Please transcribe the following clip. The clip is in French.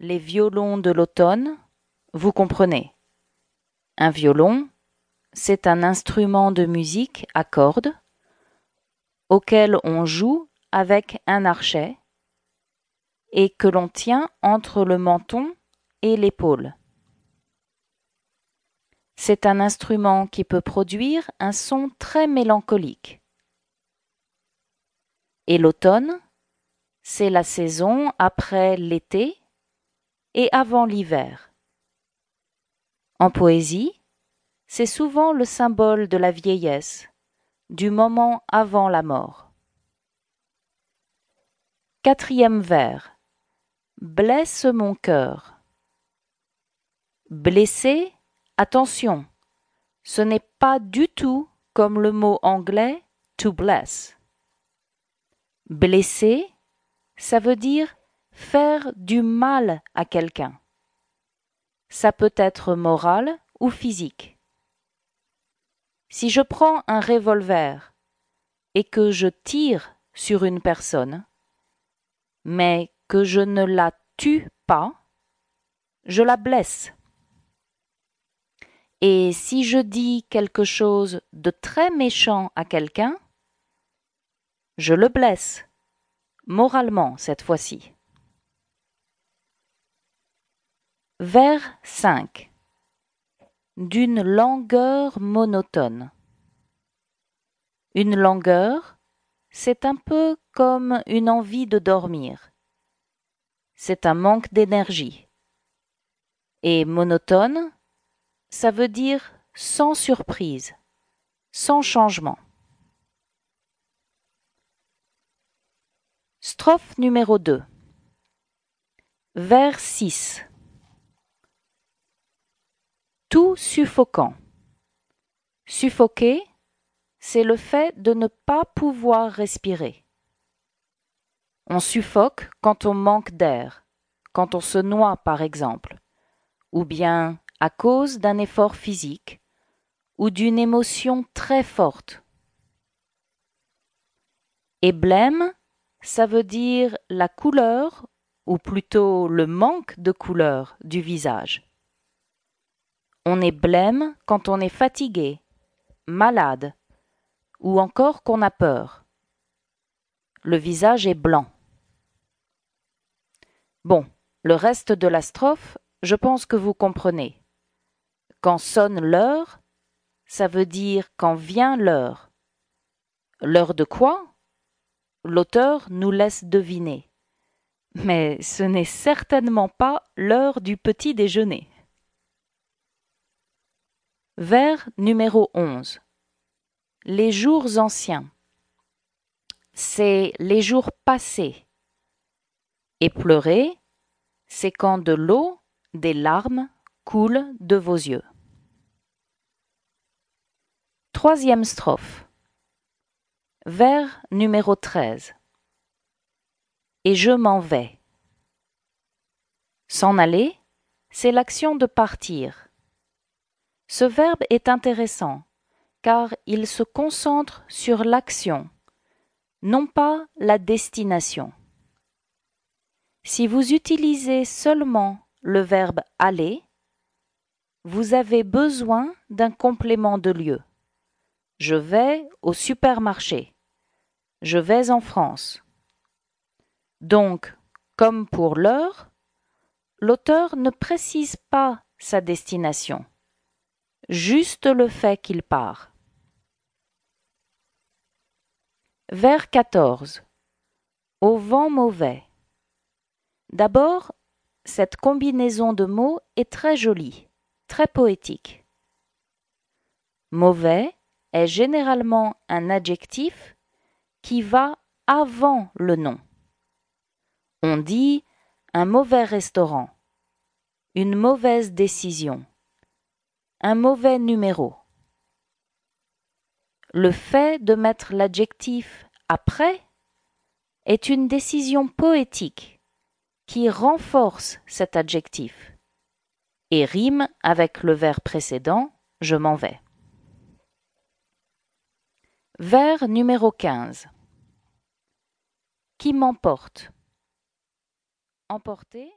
les violons de l'automne, vous comprenez. Un violon, c'est un instrument de musique à cordes auquel on joue avec un archet et que l'on tient entre le menton et l'épaule. C'est un instrument qui peut produire un son très mélancolique. Et l'automne, c'est la saison après l'été et avant l'hiver. En poésie, c'est souvent le symbole de la vieillesse, du moment avant la mort. Quatrième vers. Blesse mon cœur. Blessé, attention, ce n'est pas du tout comme le mot anglais to bless. Blesser, ça veut dire faire du mal à quelqu'un. Ça peut être moral ou physique. Si je prends un revolver et que je tire sur une personne, mais que je ne la tue pas, je la blesse. Et si je dis quelque chose de très méchant à quelqu'un, je le blesse, moralement cette fois-ci. Vers 5 D'une langueur monotone. Une langueur, c'est un peu comme une envie de dormir. C'est un manque d'énergie. Et monotone, ça veut dire sans surprise, sans changement. Strophe numéro 2. Vers 6. Tout suffocant. Suffoquer, c'est le fait de ne pas pouvoir respirer. On suffoque quand on manque d'air, quand on se noie par exemple, ou bien à cause d'un effort physique ou d'une émotion très forte. Et blême, ça veut dire la couleur, ou plutôt le manque de couleur du visage. On est blême quand on est fatigué, malade, ou encore qu'on a peur. Le visage est blanc. Bon, le reste de la strophe, je pense que vous comprenez. Quand sonne l'heure, ça veut dire quand vient l'heure. L'heure de quoi? L'auteur nous laisse deviner. Mais ce n'est certainement pas l'heure du petit déjeuner. Vers numéro 11. Les jours anciens. C'est les jours passés. Et pleurer, c'est quand de l'eau, des larmes coule de vos yeux. Troisième strophe. Vers numéro 13. Et je m'en vais. S'en aller, c'est l'action de partir. Ce verbe est intéressant car il se concentre sur l'action, non pas la destination. Si vous utilisez seulement le verbe aller, vous avez besoin d'un complément de lieu. Je vais au supermarché. Je vais en France. Donc, comme pour l'heure, l'auteur ne précise pas sa destination, juste le fait qu'il part. Vers 14. Au vent mauvais. D'abord, cette combinaison de mots est très jolie très poétique. Mauvais est généralement un adjectif qui va avant le nom. On dit un mauvais restaurant, une mauvaise décision, un mauvais numéro. Le fait de mettre l'adjectif après est une décision poétique qui renforce cet adjectif et rime avec le vers précédent je m'en vais. Vers numéro 15. Qui m'emporte? Emporter,